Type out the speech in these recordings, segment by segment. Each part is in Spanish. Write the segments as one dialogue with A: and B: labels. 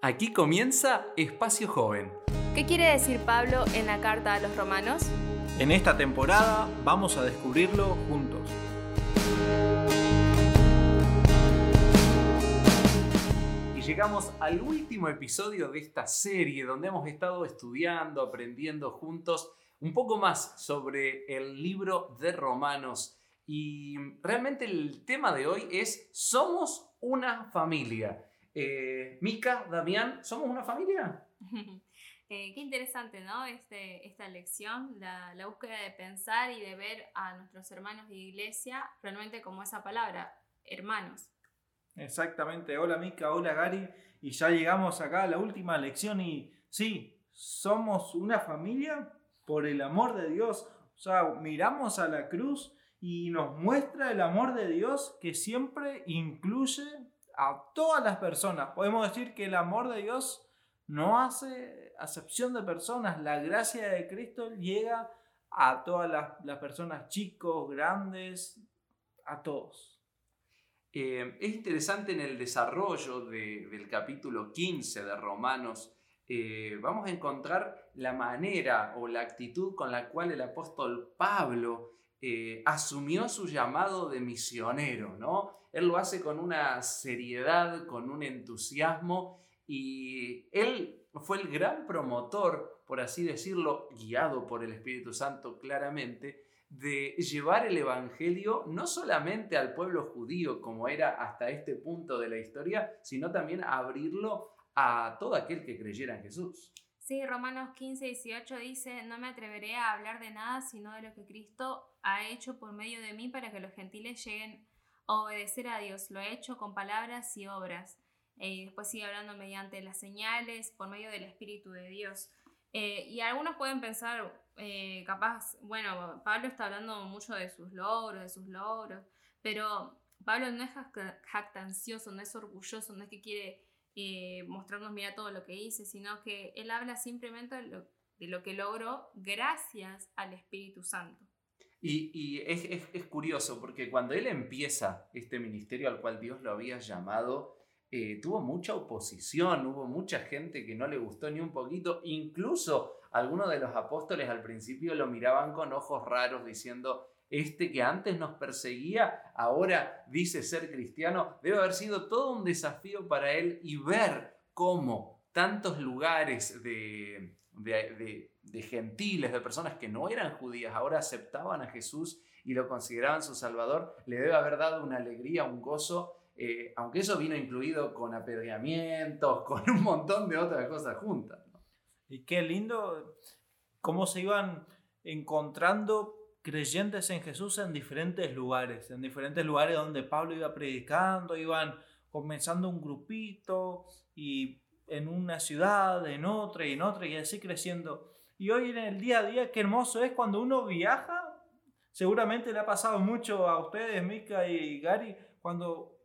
A: Aquí comienza Espacio Joven.
B: ¿Qué quiere decir Pablo en la carta a los romanos?
C: En esta temporada vamos a descubrirlo juntos.
A: Y llegamos al último episodio de esta serie donde hemos estado estudiando, aprendiendo juntos un poco más sobre el libro de Romanos. Y realmente el tema de hoy es Somos una familia. Eh, Mica, Damián, ¿somos una familia?
B: Eh, qué interesante, ¿no? Este, esta lección, la, la, búsqueda de pensar y de ver a nuestros hermanos de iglesia realmente como esa palabra, hermanos.
C: Exactamente, hola Mica, hola Gary, y ya llegamos acá a la última lección y sí, somos una familia por el amor de Dios. O sea, miramos a la cruz y nos muestra el amor de Dios que siempre incluye a todas las personas. Podemos decir que el amor de Dios no hace acepción de personas. La gracia de Cristo llega a todas las, personas, chicos, grandes, a todos.
A: Eh, es interesante en el desarrollo del capítulo 15 de Romanos, eh, vamos a encontrar la manera o la actitud con la cual el apóstol Pablo eh, asumió su llamado de misionero, ¿no? Él lo hace con una seriedad, con un entusiasmo y él fue el gran promotor, por así decirlo, guiado por el Espíritu Santo claramente, de llevar el Evangelio no solamente al pueblo judío como era hasta este punto de la historia, sino también abrirlo a todo aquel que creyera en Jesús.
B: Sí, Romanos 15, 18 dice, no me atreveré a hablar de nada sino de lo que Cristo ha hecho por medio de mí para que los gentiles lleguen obedecer a Dios. Lo he hecho con palabras y obras. Eh, después sigue hablando mediante las señales, por medio del Espíritu de Dios. Eh, y algunos pueden pensar, eh, capaz, bueno, Pablo está hablando mucho de sus logros, de sus logros, pero Pablo no es jactancioso, no es orgulloso, no es que quiere mostrarnos, mira todo lo que hice, sino que él habla simplemente de lo que logró gracias al Espíritu Santo.
A: Y, es, curioso porque cuando él empieza este ministerio al cual Dios lo había llamado, eh, tuvo mucha oposición, hubo mucha gente que no le gustó ni un poquito, incluso algunos de los apóstoles al principio lo miraban con ojos raros diciendo, este que antes nos perseguía, ahora dice ser cristiano, debe haber sido todo un desafío para él y ver cómo tantos lugares de, gentiles, de personas que no eran judías, ahora aceptaban a Jesús y lo consideraban su Salvador, le debe haber dado una alegría, un gozo, eh, aunque eso vino incluido con apedreamientos, con un montón de otras cosas juntas.
C: Y qué lindo cómo se iban encontrando creyentes en Jesús en diferentes lugares, en diferentes lugares donde Pablo iba predicando, iban comenzando un grupito y en una ciudad, en otra y en otra y así creciendo. Y hoy en el día a día, qué hermoso es cuando uno viaja. Seguramente le ha pasado mucho a ustedes, Mika y Gary, cuando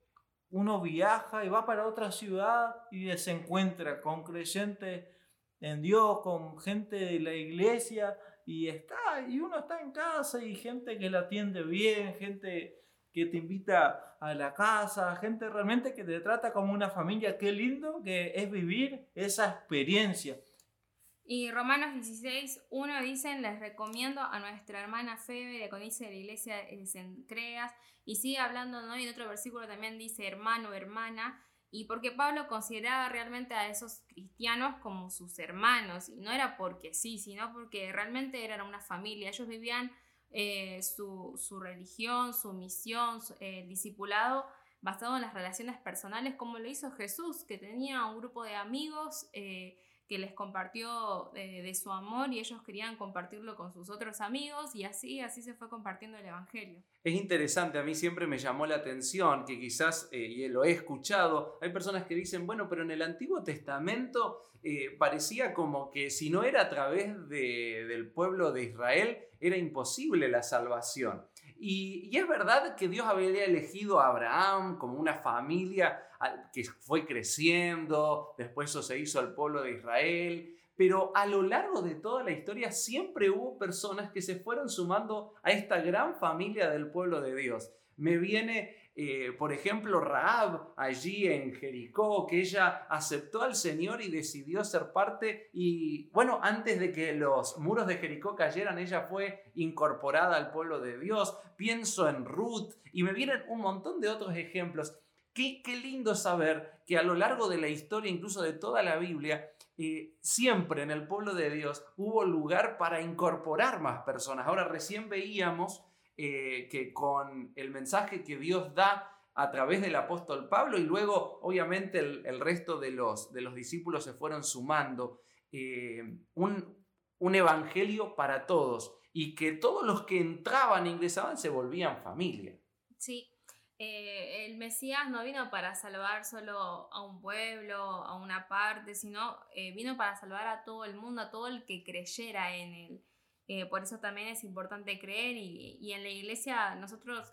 C: uno viaja y va para otra ciudad y se encuentra con creyentes en Dios, con gente de la iglesia y está y uno está en casa y gente que la atiende bien, gente que te invita a la casa, gente realmente que te trata como una familia. Qué lindo que es vivir esa experiencia.
B: Y Romanos 16, 1 dicen, les recomiendo a nuestra hermana Febe, de de la iglesia de Cencreas, y sigue hablando, ¿no? Y en otro versículo también dice hermano, hermana, y porque Pablo consideraba realmente a esos cristianos como sus hermanos, y no era porque sí, sino porque realmente eran una familia, ellos vivían eh, su, religión, su misión, el eh, discipulado basado en las relaciones personales, como lo hizo Jesús, que tenía un grupo de amigos eh, que les compartió de su amor y ellos querían compartirlo con sus otros amigos y así, así se fue compartiendo el Evangelio.
A: Es interesante, a mí siempre me llamó la atención que quizás, y lo he escuchado, hay personas que dicen, bueno, pero en el Antiguo Testamento parecía como que si no era a través del pueblo de Israel, era imposible la salvación. Y, es verdad que Dios había elegido a Abraham como una familia que fue creciendo, después eso se hizo al pueblo de Israel, pero a lo largo de toda la historia siempre hubo personas que se fueron sumando a esta gran familia del pueblo de Dios. Me viene eh, por ejemplo, Raab allí en Jericó, que ella aceptó al Señor y decidió ser parte. Y bueno, antes de que los muros de Jericó cayeran, ella fue incorporada al pueblo de Dios. Pienso en Ruth y me vienen un montón de otros ejemplos. Qué, qué lindo saber que a lo largo de la historia, incluso de toda la Biblia, eh, siempre en el pueblo de Dios hubo lugar para incorporar más personas. Ahora recién veíamos eh, que con el mensaje que Dios da a través del apóstol Pablo y luego obviamente el, resto de los, de los, discípulos se fueron sumando, eh, un, un evangelio para todos y que todos los que entraban e ingresaban se volvían familia.
B: Sí, eh, el Mesías no vino para salvar solo a un pueblo, a una parte, sino vino para salvar a todo el mundo, a todo el que creyera en él. Eh, por eso también es importante creer y, en la iglesia nosotros,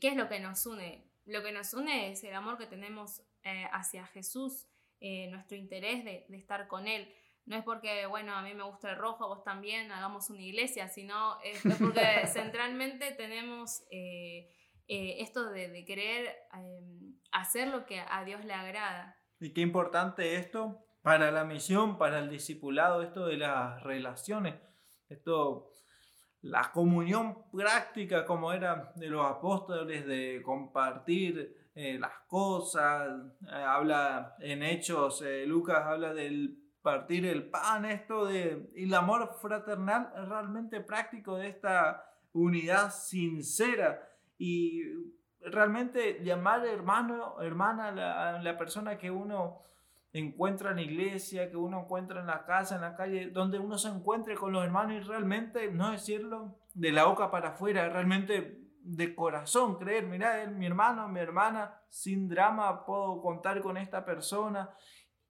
B: ¿qué es lo que nos une? Lo que nos une es el amor que tenemos eh, hacia Jesús, eh, nuestro interés de, estar con Él. No es porque, bueno, a mí me gusta el rojo, vos también, hagamos una iglesia, sino es, porque centralmente tenemos esto de, querer hacer lo que a Dios le agrada.
C: Y qué importante esto para la misión, para el discipulado, esto de las relaciones esto, la comunión práctica como era de los apóstoles, de compartir eh, las cosas, eh, habla en Hechos, eh, Lucas habla del partir el pan, esto de el amor fraternal realmente práctico de esta unidad sincera y realmente llamar hermano, hermana a la persona que uno encuentra en la iglesia, que uno encuentra en la casa, en la calle, donde uno se encuentre con los hermanos y realmente no decirlo de la boca para afuera, realmente de corazón, creer, mira, mi hermano, mi hermana, sin drama puedo contar con esta persona.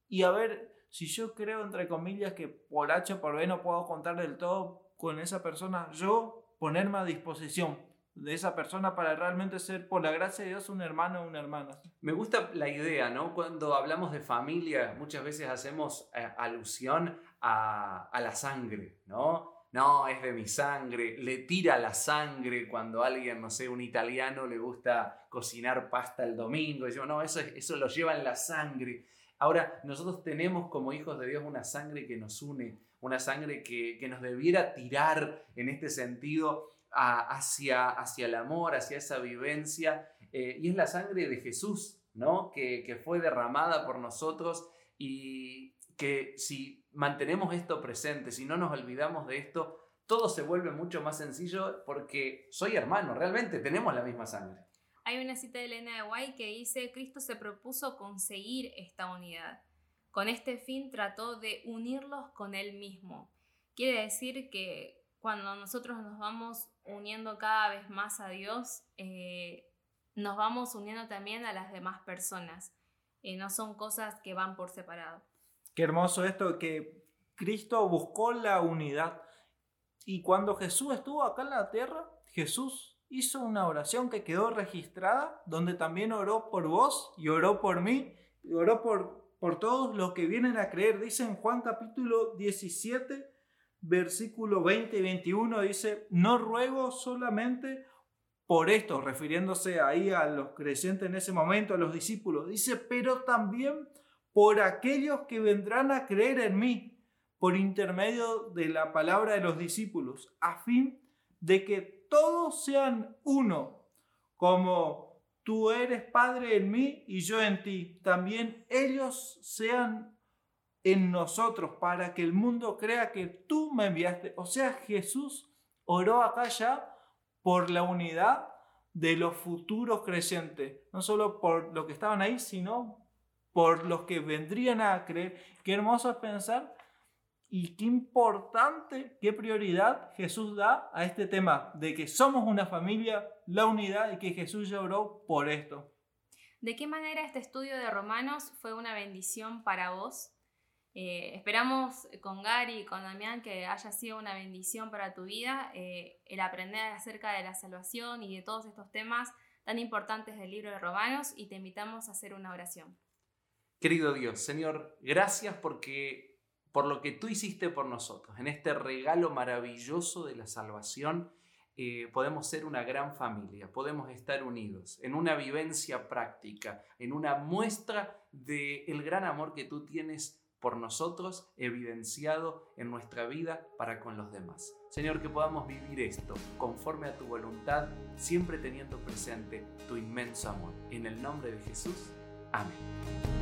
C: Y a ver si yo creo, entre comillas, que por H por B no puedo contar del todo con esa persona, yo ponerme a disposición de esa persona para realmente ser, por la gracia de Dios, un hermano o una hermana.
A: Me gusta la idea, ¿no? Cuando hablamos de familia, muchas veces hacemos eh, alusión a, la sangre, ¿no? No, es de mi sangre, le tira la sangre cuando alguien, no sé, un italiano le gusta cocinar pasta el domingo, decimos, no, eso, eso lo lleva en la sangre. Ahora, nosotros tenemos como hijos de Dios una sangre que nos une, una sangre que, que nos debiera tirar en este sentido hacia, hacia el amor, hacia esa vivencia. Eh, y es la sangre de Jesús, ¿no? Que, que fue derramada por nosotros y que si mantenemos esto presente, si no nos olvidamos de esto, todo se vuelve mucho más sencillo porque soy hermano, realmente tenemos la misma sangre.
B: Hay una cita de Elena de Guay que dice, Cristo se propuso conseguir esta unidad. Con este fin trató de unirlos con Él mismo. Quiere decir que cuando nosotros nos vamos uniendo cada vez más a Dios, eh, nos vamos uniendo también a las demás personas. Eh, no son cosas que van por separado.
C: Qué hermoso esto que Cristo buscó la unidad. Y cuando Jesús estuvo acá en la tierra, Jesús hizo una oración que quedó registrada, donde también oró por vos y oró por mí, y oró por, por todos los que vienen a creer. Dice en Juan capítulo 17, versículo 20 y 21 dice, no ruego solamente por esto, refiriéndose ahí a los creyentes en ese momento, a los discípulos, dice, pero también por aquellos que vendrán a creer en mí por intermedio de la palabra de los discípulos, a fin de que todos sean uno, como tú eres Padre en mí y yo en ti, también ellos sean en nosotros para que el mundo crea que tú me enviaste. O sea, Jesús oró acá ya por la unidad de los futuros creyentes, no solo por los que estaban ahí, sino por los que vendrían a creer. Qué hermoso es pensar y qué importante, qué prioridad Jesús da a este tema de que somos una familia, la unidad y que Jesús ya oró por esto.
B: ¿De qué manera este estudio de Romanos fue una bendición para vos? Eh, esperamos con Gary y con Damián que haya sido una bendición para tu vida eh, el aprender acerca de la salvación y de todos estos temas tan importantes del libro de Romanos y te invitamos a hacer una oración.
A: Querido Dios, Señor, gracias porque por lo que tú hiciste por nosotros, en este regalo maravilloso de la salvación, eh, podemos ser una gran familia, podemos estar unidos en una vivencia práctica, en una muestra del el gran amor que tú tienes por nosotros, evidenciado en nuestra vida para con los demás. Señor, que podamos vivir esto conforme a tu voluntad, siempre teniendo presente tu inmenso amor. En el nombre de Jesús. Amén.